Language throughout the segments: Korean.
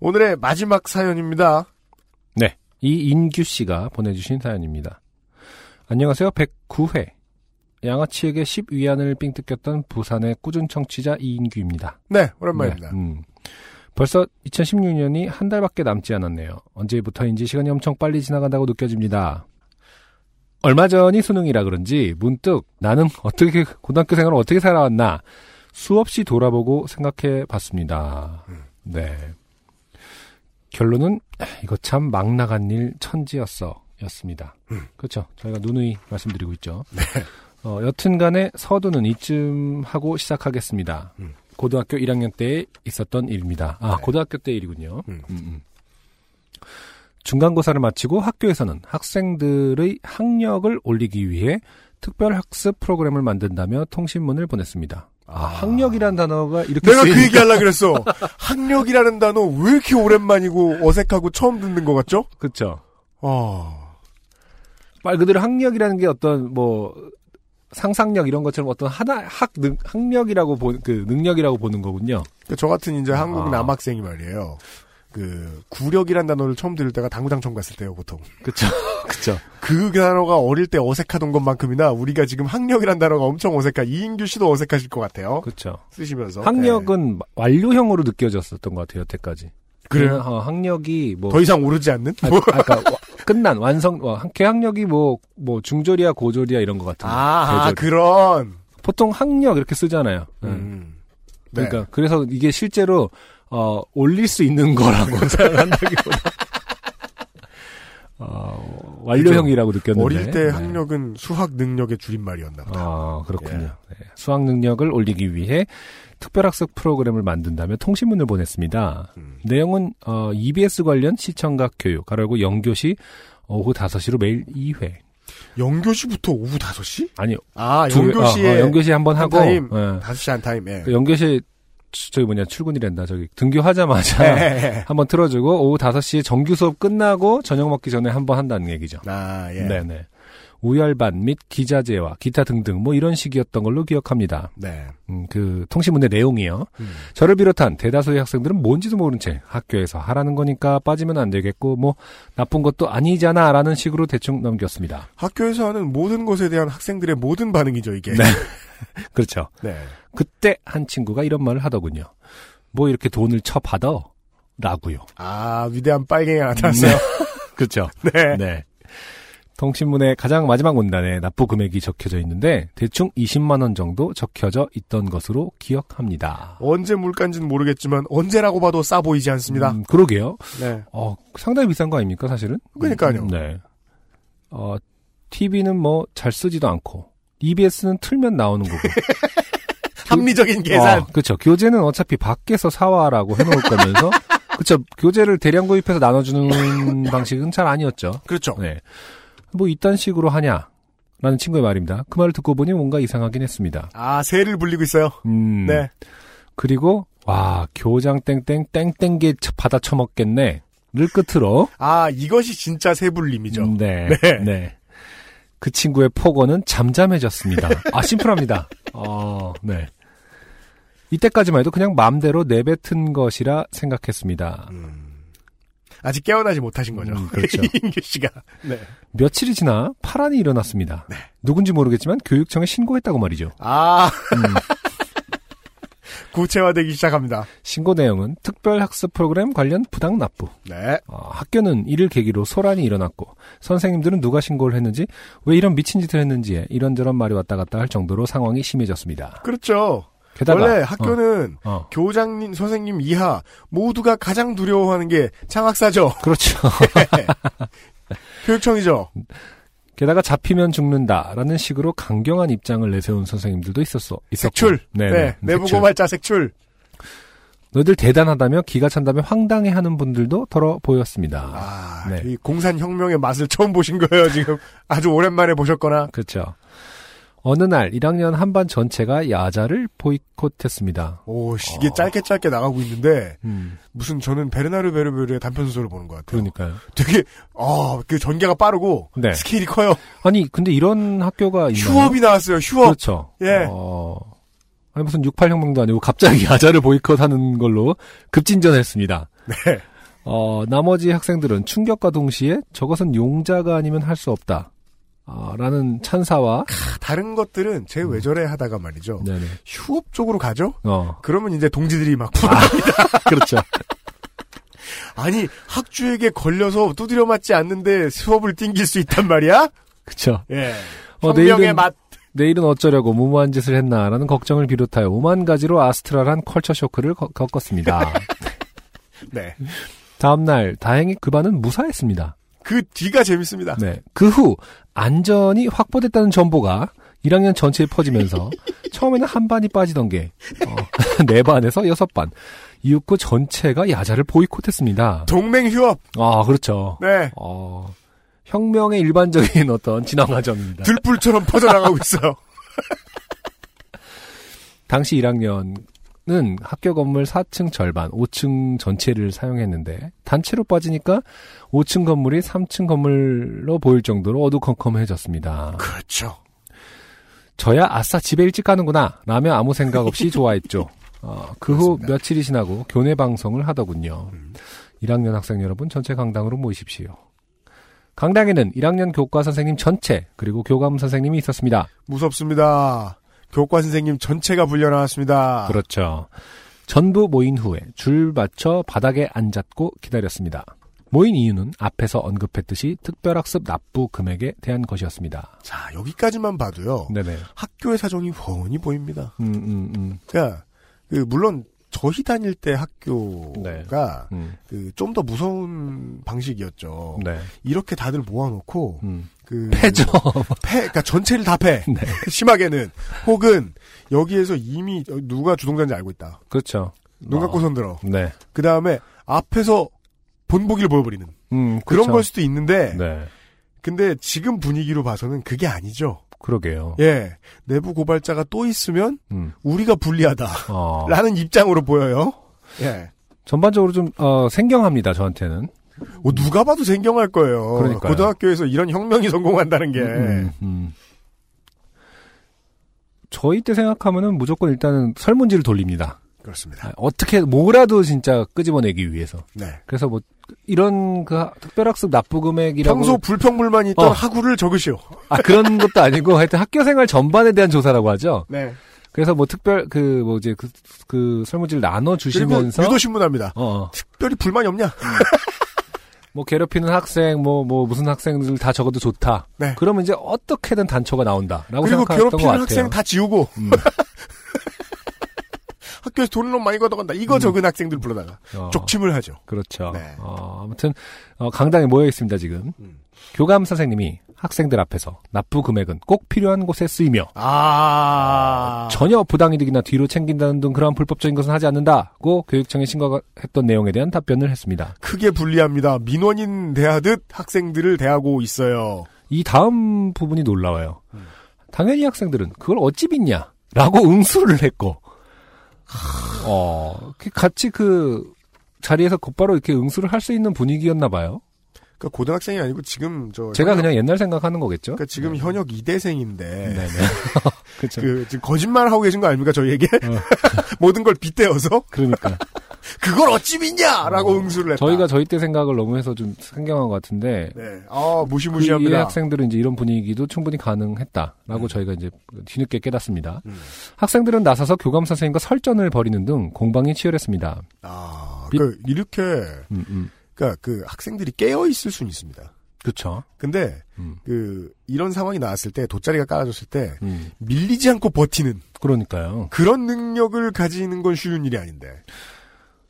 오늘의 마지막 사연입니다. 네. 이인규 씨가 보내주신 사연입니다. 안녕하세요. 109회. 양아치에게 10위안을 삥 뜯겼던 부산의 꾸준 청취자 이인규입니다. 네, 오랜만입니다. 네, 음. 벌써 2016년이 한 달밖에 남지 않았네요. 언제부터인지 시간이 엄청 빨리 지나간다고 느껴집니다. 얼마 전이 수능이라 그런지 문득 나는 어떻게 고등학교 생활을 어떻게 살아왔나 수없이 돌아보고 생각해 봤습니다. 네. 결론은 이거 참 막 나간 일 천지였어 였습니다. 그렇죠. 저희가 누누이 말씀드리고 있죠. 어, 여튼간에 서두는 이쯤 하고 시작하겠습니다. 음. 고등학교 1학년 때 있었던 일입니다. 아, 네. 고등학교 때 일이군요. 음. 음, 음. 중간고사를 마치고 학교에서는 학생들의 학력을 올리기 위해 특별학습 프로그램을 만든다며 통신문을 보냈습니다. 아, 학력이란 단어가 이렇게 내가 그 쓰이니까- 얘기 하려 그랬어. 학력이라는 단어 왜 이렇게 오랜만이고 어색하고 처음 듣는 것 같죠? 그쵸. 아, 말 그대로 학력이라는 게 어떤 뭐 상상력 이런 것처럼 어떤 하나 학 능, 학력이라고 보, 그 능력이라고 보는 거군요. 그저 같은 이제 한국 아. 남학생이 말이에요. 그 구력이란 단어를 처음 들을 때가 당구장청 갔을 때요, 보통. 그쵸. 그쵸. 그 단어가 어릴 때 어색하던 것만큼이나 우리가 지금 학력이란 단어가 엄청 어색한 이인규 씨도 어색하실 것 같아요. 그쵸. 쓰시면서. 네. 학력은 완료형으로 느껴졌었던 것 같아요, 여태까지. 그래요? 어, 학력이 뭐. 더 이상 오르지 않는? 아, 아까 와- 끝난, 완성, 와, 학- 계학력이 뭐, 뭐, 중졸이야, 고졸이야, 이런 것 같은. 아, 아. 그런. 보통 학력 이렇게 쓰잖아요. 음. 음. 네. 그러니까, 그래서 이게 실제로, 어, 올릴 수 있는 거라고 생각한다기보다. 어, 완료형이라고 느꼈는데. 어릴 때 네. 학력은 수학 능력의 줄임말이었나 보다. 아, 그렇군요. 예. 네. 수학 능력을 올리기 위해 특별학습 프로그램을 만든다며 통신문을 보냈습니다. 음. 내용은 어, EBS 관련 시청각 교육, 가라고 영교시 오후 5시로 매일 2회. 영교시부터 오후 5시? 아니요. 아, 두- 영교시에 어, 어, 영교시 한번 한 하고 타임? 예. 5시 한 타임, 예. 그 영교시 저기 뭐냐 출근이란다. 저기 등교하자마자 예, 예, 예. 한번 틀어주고 오후 5시에 정규 수업 끝나고 저녁 먹기 전에 한번 한다는 얘기죠. 아, 예. 네네. 우열반 및 기자재와 기타 등등 뭐 이런 식이었던 걸로 기억합니다. 네. 음, 그 통신문의 내용이요. 음. 저를 비롯한 대다수의 학생들은 뭔지도 모른 채 학교에서 하라는 거니까 빠지면 안 되겠고 뭐 나쁜 것도 아니잖아라는 식으로 대충 넘겼습니다. 학교에서 하는 모든 것에 대한 학생들의 모든 반응이죠, 이게. 네. 그렇죠. 네. 그때 한 친구가 이런 말을 하더군요. 뭐 이렇게 돈을 쳐 받아? 라고요. 아, 위대한 빨갱이가 나타났어요. 그렇죠. 네. 네. 통신문의 가장 마지막 문단에 납부 금액이 적혀져 있는데 대충 20만 원 정도 적혀져 있던 것으로 기억합니다. 언제 물가인지는 모르겠지만 언제라고 봐도 싸 보이지 않습니다. 음, 그러게요. 네. 어, 상당히 비싼 거 아닙니까, 사실은? 그러니까요. 음, 네. 어, TV는 뭐 잘 쓰지도 않고, EBS는 틀면 나오는 거고. 합리적인 계산. 어, 그쵸. 교재는 어차피 밖에서 사와라고 해놓을 거면서, 그쵸. 교재를 대량 구입해서 나눠주는 방식은 잘 아니었죠. 그렇죠. 네. 뭐 이딴 식으로 하냐? 라는 친구의 말입니다. 그 말을 듣고 보니 뭔가 이상하긴 했습니다. 아, 새를 불리고 있어요. 음. 네. 그리고, 와, 교장 땡땡 땡땡게 쳐- 받아 처먹겠네. 를 끝으로, 아, 이것이 진짜 새불림이죠. 음, 네. 네. 네. 그 친구의 폭언은 잠잠해졌습니다. 아, 심플합니다. 어, 네. 이때까지만 해도 그냥 마음대로 내뱉은 것이라 생각했습니다. 음. 아직 깨어나지 못하신 거죠. 음, 그렇죠. 이인규 씨가. 네. 며칠이 지나 파란이 일어났습니다. 누군지 모르겠지만 교육청에 신고했다고 말이죠. 아, 음, 구체화되기 시작합니다. 신고 내용은 특별학습 프로그램 관련 부당 납부. 네. 어, 학교는 이를 계기로 소란이 일어났고 선생님들은 누가 신고를 했는지 왜 이런 미친 짓을 했는지에 이런저런 말이 왔다 갔다 할 정도로 상황이 심해졌습니다. 그렇죠. 게다가 원래 학교는 어, 어, 교장님, 선생님 이하 모두가 가장 두려워하는 게 창학사죠. 그렇죠. 교육청이죠. 게다가 잡히면 죽는다라는 식으로 강경한 입장을 내세운 선생님들도 있었어. 있었고. 색출. 네, 네. 내부. 고발자 색출. 너희들 대단하다며 기가 찬다며 황당해하는 분들도 덜어 보였습니다. 아, 네. 이 공산혁명의 맛을 처음 보신 거예요, 지금. 아주 오랜만에 보셨거나. 그렇죠. 어느 날 1학년 한반 전체가 야자를 보이콧했습니다. 오, 씨, 이게 어. 짧게 짧게 나가고 있는데, 음, 무슨 저는 베르나르 베르베르의 단편 소설을 보는 것 같아요. 그러니까요. 되게, 아, 그 전개가 빠르고, 네. 스케일이 커요. 아니 근데 이런 학교가 있나요? 휴업이 나왔어요, 휴업. 그렇죠. 예. 어, 아니 무슨 68혁명도 아니고 갑자기 야자를 보이콧하는 걸로 급진전했습니다. 네. 어, 나머지 학생들은 충격과 동시에 저것은 용자가 아니면 할 수 없다. 아, 라는 찬사와 다른 것들은 제왜 저래 하다가 말이죠. 네네. 휴업 쪽으로 가죠? 어, 그러면 이제 동지들이 막, 그렇죠. 아니, 학주에게 걸려서 두드려 맞지 않는데 수업을 띵길 수 있단 말이야? 그렇죠. 예. 어, 내일은- 맛. 내일은 어쩌려고 무모한 짓을 했나라는 걱정을 비롯하여 오만 가지로 아스트랄한 컬처 쇼크를 거- 겪었습니다. 네. 다음날 다행히 그 반은 무사했습니다. 그 뒤가 재밌습니다. 네. 그 후 안전이 확보됐다는 정보가 1학년 전체에 퍼지면서 처음에는 한 반이 빠지던 게 어, 네 반에서 여섯 반 이윽고 전체가 야자를 보이콧했습니다. 동맹 휴업. 아 그렇죠. 네. 어, 혁명의 일반적인 어떤 진화 과정입니다. 들불처럼 퍼져나가고 있어요. 당시 1학년 은 학교 건물 4층 절반, 5층 전체를 사용했는데 단체로 빠지니까 5층 건물이 3층 건물로 보일 정도로 어두컴컴해졌습니다. 그렇죠. 저야 아싸 집에 일찍 가는구나 라며 아무 생각 없이 좋아했죠. 어, 그 후. 며칠이 지나고 교내 방송을 하더군요. 음. 1학년 학생 여러분 전체 강당으로 모이십시오. 강당에는 1학년 교과 선생님 전체 그리고 교감 선생님이 있었습니다. 무섭습니다. 교과 선생님 전체가 불려 나왔습니다. 그렇죠. 전부 모인 후에 줄 맞춰 바닥에 앉았고 기다렸습니다. 모인 이유는 앞에서 언급했듯이 특별학습 납부 금액에 대한 것이었습니다. 자, 여기까지만 봐도요. 네네. 학교의 사정이 훤히 보입니다. 음, 음, 음, 그러니까 그 물론 저희 다닐 때 학교가 음. 그좀 더 무서운 방식이었죠. 네. 이렇게 다들 모아놓고 음. 그 패죠. 패, 그러니까 전체를 다 패. 네. 심하게는 혹은 여기에서 이미 누가 주동자인지 알고 있다. 그렇죠. 눈 감고 어, 손 들어. 네. 그 다음에 앞에서 본보기를 보여버리는 음, 그런 그쵸. 걸 수도 있는데 네. 근데 지금 분위기로 봐서는 그게 아니죠. 그러게요. 예. 내부 고발자가 또 있으면 음. 우리가 불리하다. 어, 라는 입장으로 보여요. 예. 전반적으로 좀, 어, 생경합니다, 저한테는. 뭐 누가 봐도 생경할 거예요. 그러니까요. 고등학교에서 이런 혁명이 성공한다는 게. 음, 음. 저희 때 생각하면은 무조건 일단은 설문지를 돌립니다. 그렇습니다. 아, 어떻게, 뭐라도 진짜 끄집어내기 위해서. 네. 그래서 뭐, 이런 그 하- 특별학습 납부 금액이라고. 평소 불평불만이 있던 어. 학우를 적으시오. 아, 그런 것도 아니고 하여튼 학교 생활 전반에 대한 조사라고 하죠. 네. 그래서 뭐 특별, 그, 뭐 이제 그, 그 설문지를 그리고 나눠 주시면서. 유도 신문합니다. 어, 어. 특별히 불만이 없냐? 뭐 괴롭히는 학생, 뭐, 뭐 무슨 학생들 다 적어도 좋다. 네. 그러면 이제 어떻게든 단초가 나온다 라고 그리고 생각했던 것 괴롭히는 같아요. 학생 다 지우고 음. 학교에서 돈을 너무 많이 걷어간다. 이거 적은 학생들 불러다가 어, 족침을 하죠. 그렇죠. 네. 어, 아무튼 어, 강당에 모여 있습니다 지금. 음. 교감 선생님이 학생들 앞에서 납부 금액은 꼭 필요한 곳에 쓰이며 아. 전혀 부당이득이나 뒤로 챙긴다는 등 그러한 불법적인 것은 하지 않는다고 교육청에 신고했던 내용에 대한 답변을 했습니다. 크게 불리합니다. 민원인 대하듯 학생들을 대하고 있어요. 이 다음 부분이 놀라워요. 음. 당연히 학생들은 그걸 어찌 믿냐 라고 응수를 했고, 어, 그 같이 그 자리에서 곧바로 이렇게 응수를 할 수 있는 분위기였나 봐요. 그러니까 고등학생이 아니고 지금 저 제가 현역- 그냥 옛날 생각하는 거겠죠. 그러니까 지금 현역 2대생인데 네네. 그렇죠. 그 지금 거짓말 하고 계신 거 아닙니까 저희에게 어. 모든 걸 빗대어서 그러니까 그걸 어찌 믿냐라고 응수를 했다. 저희가 저희 때 생각을 너무 해서 좀 생경한 것 같은데 네. 아그 무시무시합니다. 이해 학생들은 이제 이런 분위기도 충분히 가능했다라고 음. 저희가 이제 뒤늦게 깨닫습니다. 음. 학생들은 나서서 교감 선생님과 설전을 벌이는 등 공방이 치열했습니다. 아, 비- 그 이렇게 음, 음. 그러니까 그 학생들이 깨어 있을 수는 있습니다. 그렇죠. 근데 음, 그 이런 상황이 나왔을 때 돗자리가 깔아졌을 때 음. 밀리지 않고 버티는 그러니까요. 그런 능력을 가지는 건 쉬운 일이 아닌데.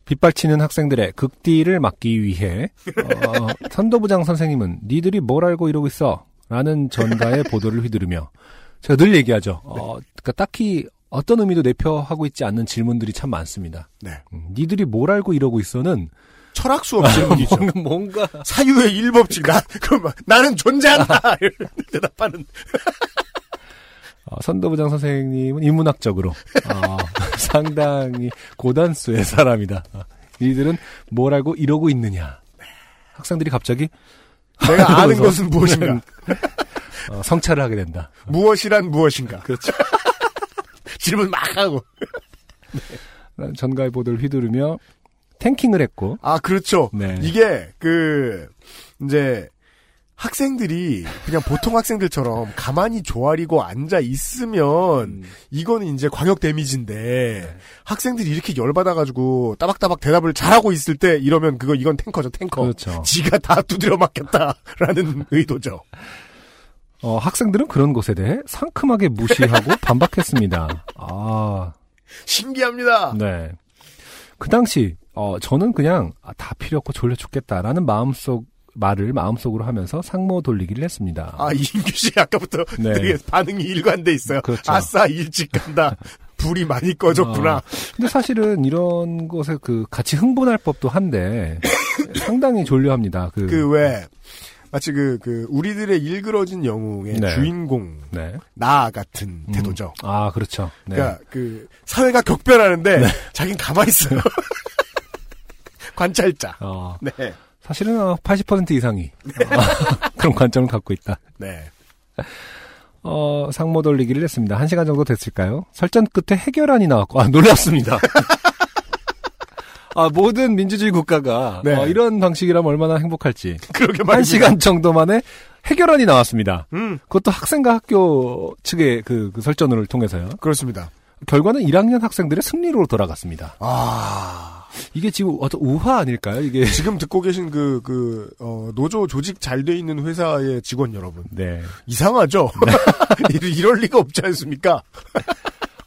빗발치는 학생들의 극딜을 막기 위해 어, 선도부장 선생님은 니들이 뭘 알고 이러고 있어? 라는 전가의 보도를 휘두르며 제가 늘 얘기하죠. 어, 그러니까 딱히 어떤 의미도 내표하고 있지 않는 질문들이 참 많습니다. 네. 음, 니들이 뭘 알고 이러고 있어는 철학 수업 질문이죠. 뭔가, 뭔가 사유의 일법칙. 나, 그럼 나는 존재한다! 이렇게 대답하는. 어, 선도부장 선생님은 인문학적으로 어, 상당히 고단수의 사람이다. 어, 니들은 뭘 알고 이러고 있느냐. 학생들이 갑자기 내가 아는 것은 무엇인가? 어, 성찰을 하게 된다. 무엇이란 무엇인가? 그렇죠. 질문 막 하고. 전가의 보도를 휘두르며 탱킹을 했고 아, 그렇죠. 네. 이게, 그, 이제, 학생들이 그냥 보통 학생들처럼 가만히 조아리고 앉아 있으면 음. 이거는 이제 광역 데미지인데 학생들이 이렇게 열받아가지고 따박따박 대답을 잘하고 있을 때 이러면 그거 이건 탱커죠 탱커. 그렇죠. 지가 다 두드려 맞겠다라는 의도죠. 어, 학생들은 그런 것에 대해 상큼하게 무시하고 반박했습니다. 아, 신기합니다. 네. 그 당시 어, 저는 그냥 아, 다 필요 없고 졸려 죽겠다라는 마음속 말을 마음속으로 하면서 상모 돌리기를 했습니다. 아 이인규 씨 아까부터 네. 되게 반응이 일관돼 있어요. 그렇죠. 아싸 일찍 간다. 불이 많이 꺼졌구나. 어, 근데 사실은 이런 것에 그 같이 흥분할 법도 한데 상당히 졸려합니다. 그, 그 왜 마치 그, 그, 우리들의 일그러진 영웅의 네. 주인공, 네. 나 같은 음. 태도죠. 아, 그렇죠. 네. 그러니까 그 사회가 격변하는데 자긴 가만히 있어요. 관찰자. 어, 네. 사실은 어, 80% 이상이 어, 그런 관점을 갖고 있다. 네. 어, 상모 돌리기를 했습니다. 한 시간 정도 됐을까요? 설전 끝에 해결안이 나왔고, 아, 놀랍습니다. 아, 모든 민주주의 국가가 네. 어, 이런 방식이라면 얼마나 행복할지. 그러게 말입니다. 한 시간 정도 만에 해결안이 나왔습니다. 음, 그것도 학생과 학교 측의 그, 그 설전을 통해서요. 그렇습니다. 결과는 1학년 학생들의 승리로 돌아갔습니다. 아. 이게 지금 어떤 우화 아닐까요? 이게. 지금 듣고 계신 그, 그, 어, 노조 조직 잘 돼 있는 회사의 직원 여러분. 네. 이상하죠? 이럴- 리가 없지 않습니까?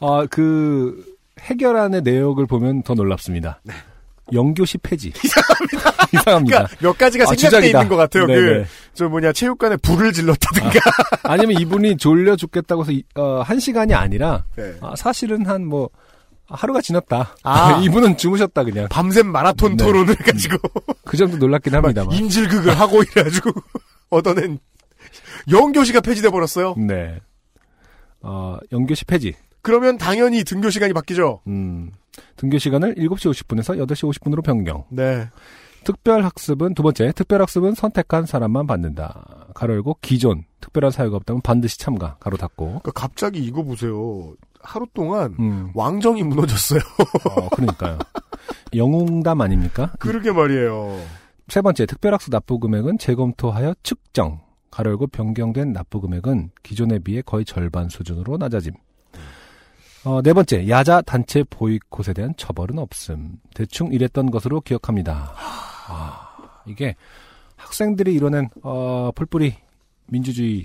아, 그 해결안의 내역을 보면 더 놀랍습니다. 영교시 폐지. 이상합니다. 이상합니다. 그러니까 몇 가지가 아, 생략돼 주작이다. 있는 것 같아요. 그, 저 뭐냐, 체육관에 불을 질렀다든가. 아 니면 이분이 졸려 죽겠다고 해서 이- 어, 한 시간이 아니라 네. 아, 사실은 한 뭐 하루가 지났다. 아. 이분은 주무셨다 그냥. 밤샘 마라톤 네. 토론을 해가지고. 그 정도 놀랍긴 합니다만. 인질극을 하고 이래가지고. 얻어낸. 영교시가 폐지돼 버렸어요. 네. 어, 영교시 폐지. 그러면 당연히 등교 시간이 바뀌죠. 음. 등교 시간을 7시 50분에서 8시 50분으로 변경. 네. 특별 학습은 두 번째, 특별 학습은 선택한 사람만 받는다. 가로 열고 기존 특별한 사유가 없다면 반드시 참가. 가로 닫고. 그러니까 갑자기 이거 보세요. 하루 동안 음. 왕정이 무너졌어요. 어, 그러니까요. 영웅담 아닙니까? 그러게 말이에요. 세 번째, 특별학습 납부 금액은 재검토하여 측정. 가로 열고 변경된 납부 금액은 기존에 비해 거의 절반 수준으로 낮아짐. 어, 네 번째, 야자 단체 보이콧에 대한 처벌은 없음. 대충 이랬던 것으로 기억합니다. 아, 이게 학생들이 이뤄낸 어, 풀뿌리 민주주의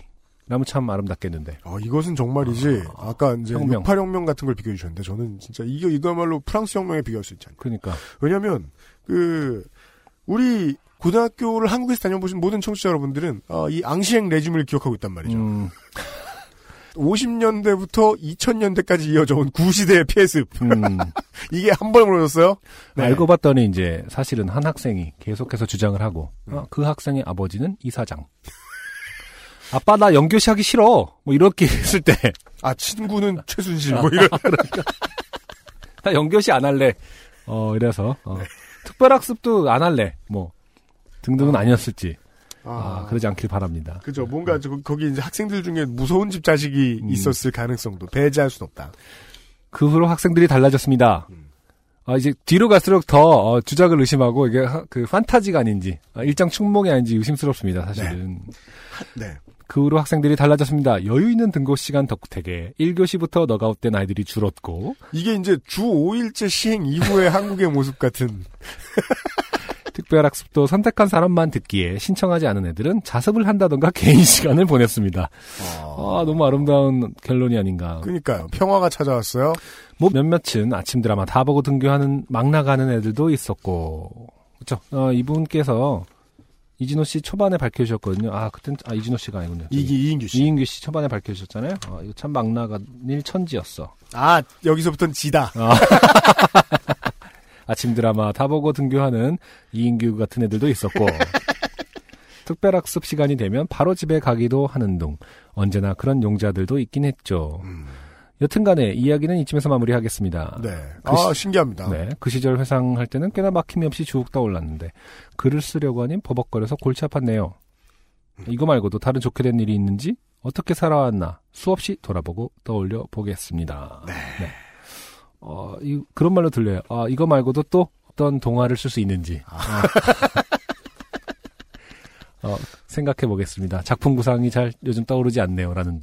라면 참 아름답겠는데. 어, 이것은 정말이지. 아 까 이제 혁명. 68혁명 같은 걸 비교해 주셨는데 저는 진짜 이거 이거야말로 프랑스 혁명에 비교할 수 있지 않나. 그러니까 왜냐면 그 우리 고등학교를 한국에서 다녀보신 모든 청취자 여러분들은 어, 이 앙시행 레짐을 기억하고 있단 말이죠. 음, 50년대부터 2000년대까지 이어져온 구시대의 폐습. 음, 이게 한 번에 무너졌어요. 네. 알고 봤더니 이제 사실은 한 학생이 계속해서 주장을 하고 음. 어, 그 학생의 아버지는 이사장. 아빠 나 연교시 하기 싫어. 뭐 이렇게 했을 때나아 친구는 최순실 뭐 이런. 연교시 안 할래. 어 이래서 어, 네. 특별학습도 안 할래. 뭐 등등은 아니었을지. 아, 아, 그러지 않길 바랍니다. 그죠. 뭔가 저, 거기 이제 학생들 중에 무서운 집 자식이 음. 있었을 가능성도 배제할 순 없다. 그 후로 학생들이 달라졌습니다. 음. 아, 이제 뒤로 갈수록 더 어, 주작을 의심하고 이게 하- 그 판타지가 아닌지 아, 일장 충몽이 아닌지 의심스럽습니다. 사실은. 네. 그 후로 학생들이 달라졌습니다. 여유 있는 등교 시간 덕택에 1교시부터 너가웃된 아이들이 줄었고 이게 이제 주 5일째 시행 이후의 한국의 모습 같은. 특별학습도 선택한 사람만 듣기에 신청하지 않은 애들은 자습을 한다던가 개인 시간을 보냈습니다. 아, 너무 아름다운 결론이 아닌가. 그러니까요. 평화가 찾아왔어요. 뭐 몇몇은 아침 드라마 다 보고 등교하는 막 나가는 애들도 있었고 그렇죠. 어, 이분께서 이진호 씨 초반에 밝혀주셨거든요. 아, 그땐, 아, 이진호 씨가 아니군요. 이기 이인규 씨. 이인규 씨 초반에 밝혀주셨잖아요. 어, 이거 참 막 나가 일 천지였어. 아 여기서부터는 지다. 아침 드라마 다 보고 등교하는 이인규 같은 애들도 있었고 특별학습 시간이 되면 바로 집에 가기도 하는 둥 언제나 그런 용자들도 있긴 했죠. 여튼간에 이야기는 이쯤에서 마무리하겠습니다. 네. 그 아 시- 신기합니다. 네, 그 시절 회상할 때는 꽤나 막힘이 없이 쭉 떠올랐는데 글을 쓰려고 하니 버벅거려서 골치 아팠네요. 이거 말고도 다른 좋게 된 일이 있는지 어떻게 살아왔나 수없이 돌아보고 떠올려 보겠습니다. 네. 어, 이, 그런 말로 들려요. 아, 이거 말고도 또 어떤 동화를 쓸 수 있는지. 어, 생각해 보겠습니다. 작품 구상이 잘 요즘 떠오르지 않네요라는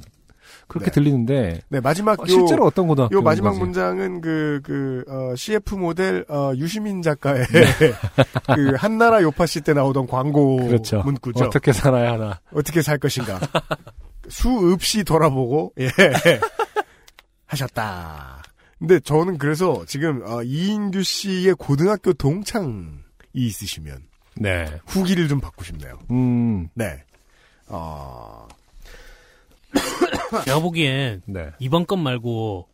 그렇게 네. 들리는데 네 마지막 어, 요, 실제로 어떤 고등학교 요 마지막 문장은 그, 그, 어, CF 모델, 어, 유시민 작가의 그, 한나라 요파시 때 나오던 광고 네. 그렇죠. 문구죠. 어떻게 살아야 하나. 어떻게 살 것인가. 수없이 돌아보고, 예. 하셨다. 근데 저는 그래서 지금, 어, 이인규 씨의 고등학교 동창이 있으시면 네. 후기를 좀 받고 싶네요. 음, 네. 어, 제가 보기엔 네. 이번 건 말고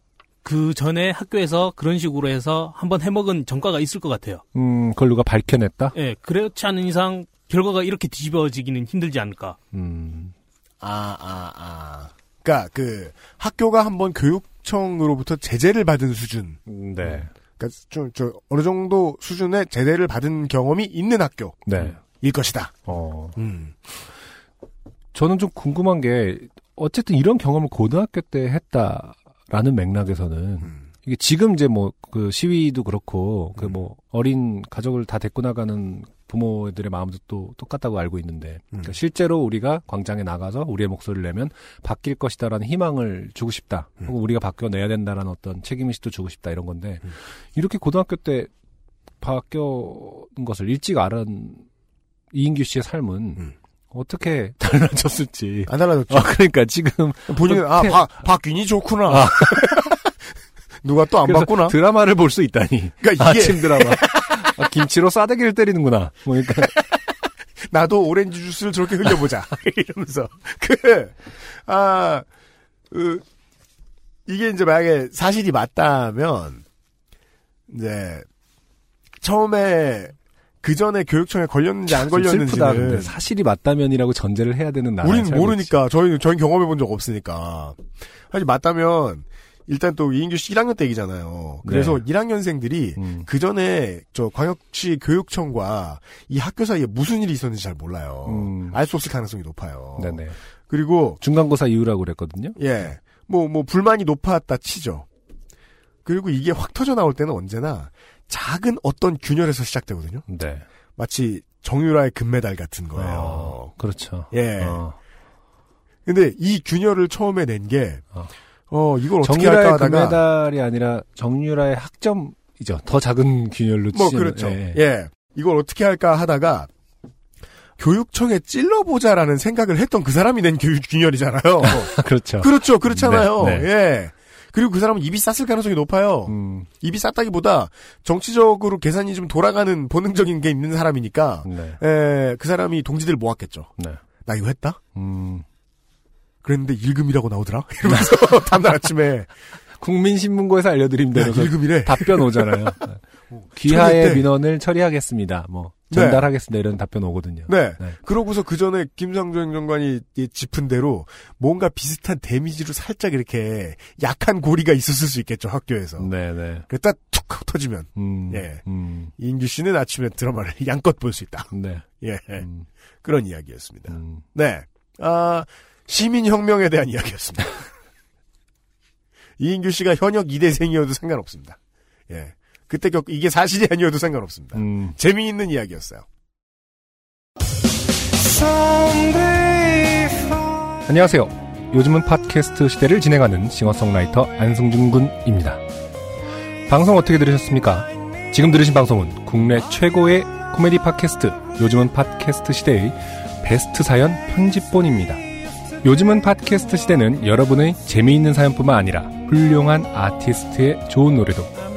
그 전에 학교에서 그런 식으로 해서 한번 해먹은 전과가 있을 것 같아요. 음, 그걸 누가 밝혀냈다? 예, 그렇지 않은 이상 결과가 이렇게 뒤집어지기는 힘들지 않을까. 음, 아, 아, 아. 그니까, 그, 학교가 한번 교육청으로부터 제재를 받은 수준. 네. 그니까, 좀, 저, 어느 정도 수준의 제재를 받은 경험이 있는 학교일 네. 것이다. 어, 음. 저는 좀 궁금한 게, 어쨌든 이런 경험을 고등학교 때 했다라는 맥락에서는, 음. 이게 지금 이제 뭐, 그 시위도 그렇고, 그 음. 뭐, 어린 가족을 다 데리고 나가는 부모들의 마음도 또 똑같다고 알고 있는데, 그러니까 음. 실제로 우리가 광장에 나가서 우리의 목소리를 내면 바뀔 것이다라는 희망을 주고 싶다. 음. 혹은 우리가 바뀌어내야 된다라는 어떤 책임의식도 주고 싶다. 이런 건데, 음. 이렇게 고등학교 때 바뀌는 것을 일찍 알은 이인규 씨의 삶은 음. 어떻게 달라졌을지. 안 달라졌죠. 아, 그러니까 지금 본인은, 아, 태- 박, 박균이 좋구나. 누가 또 안 봤구나. 드라마를 볼 수 있다니. 그러니까 이게, 아침 드라마. 아, 김치로 싸대기를 때리는구나. 뭐 그러니까 나도 오렌지 주스를 저렇게 흘려보자. 이러면서. 그, 아, 그, 이게 이제 만약에 사실이 맞다면, 이제, 처음에, 그 전에 교육청에 걸렸는지 안 걸렸는지는, 사실이 맞다면이라고 전제를 해야 되는 나라. 우리는 모르니까, 저희는, 저희 경험해 본 적 없으니까. 사실 맞다면, 일단 또 이인규 씨 1학년 때 얘기잖아요. 그래서 네. 1학년생들이 음, 그 전에 저 광역시 교육청과 이 학교 사이에 무슨 일이 있었는지 잘 몰라요. 음. 알수 없을 가능성이 높아요. 네네. 그리고 중간고사 이후라고 그랬거든요. 예, 뭐뭐 불만이 높았다 치죠. 그리고 이게 확 터져 나올 때는 언제나 작은 어떤 균열에서 시작되거든요. 네. 마치 정유라의 금메달 같은 거예요. 어, 그렇죠. 예. 어. 근데 이 균열을 처음에 낸 게, 어. 어, 이걸 어떻게 할까 정유라의 하다가, 금메달이 아니라 정유라의 학점이죠. 더 작은 균열로 뭐 치면, 그렇죠. 예. 예. 이걸 어떻게 할까 하다가 교육청에 찔러보자라는 생각을 했던 그 사람이 낸 교육 균열이잖아요. 그렇죠. 그렇죠. 그렇잖아요. 네, 네. 예. 그리고 그 사람은 입이 쌌을 가능성이 높아요. 음, 입이 쌌다기보다 정치적으로 계산이 좀 돌아가는 본능적인 게 있는 사람이니까 네. 에, 그 사람이 동지들 모았겠죠. 네. 나 이거 했다? 음, 그랬는데 일금이라고 나오더라? 이러면서 다음날 아침에 국민신문고에서 알려드린 야, 대로 일금이래. 답변 오잖아요. 처리했대. 귀하의 민원을 처리하겠습니다. 뭐 네. 전달하겠습니다. 이런 답변 오거든요. 네. 네. 그러고서 그 전에 김상조 행정관이 이 짚은 대로 뭔가 비슷한 데미지로 살짝 이렇게 약한 고리가 있었을 수 있겠죠, 학교에서. 네, 네. 그랬다 툭 하고 터지면. 음, 예. 음, 이인규 씨는 아침에 드라마를 양껏 볼 수 있다. 네. 예. 음, 그런 이야기였습니다. 음. 네. 아, 시민혁명에 대한 이야기였습니다. 이인규 씨가 현역 2대생이어도 상관없습니다. 예. 그때 겪, 이게 사실이 아니어도 상관없습니다. 음. 재미있는 이야기였어요. 안녕하세요. 요즘은 팟캐스트 시대를 진행하는 싱어송라이터 안승준 군입니다. 방송 어떻게 들으셨습니까? 지금 들으신 방송은 국내 최고의 코미디 팟캐스트 요즘은 팟캐스트 시대의 베스트 사연 편집본입니다. 요즘은 팟캐스트 시대는 여러분의 재미있는 사연뿐만 아니라 훌륭한 아티스트의 좋은 노래도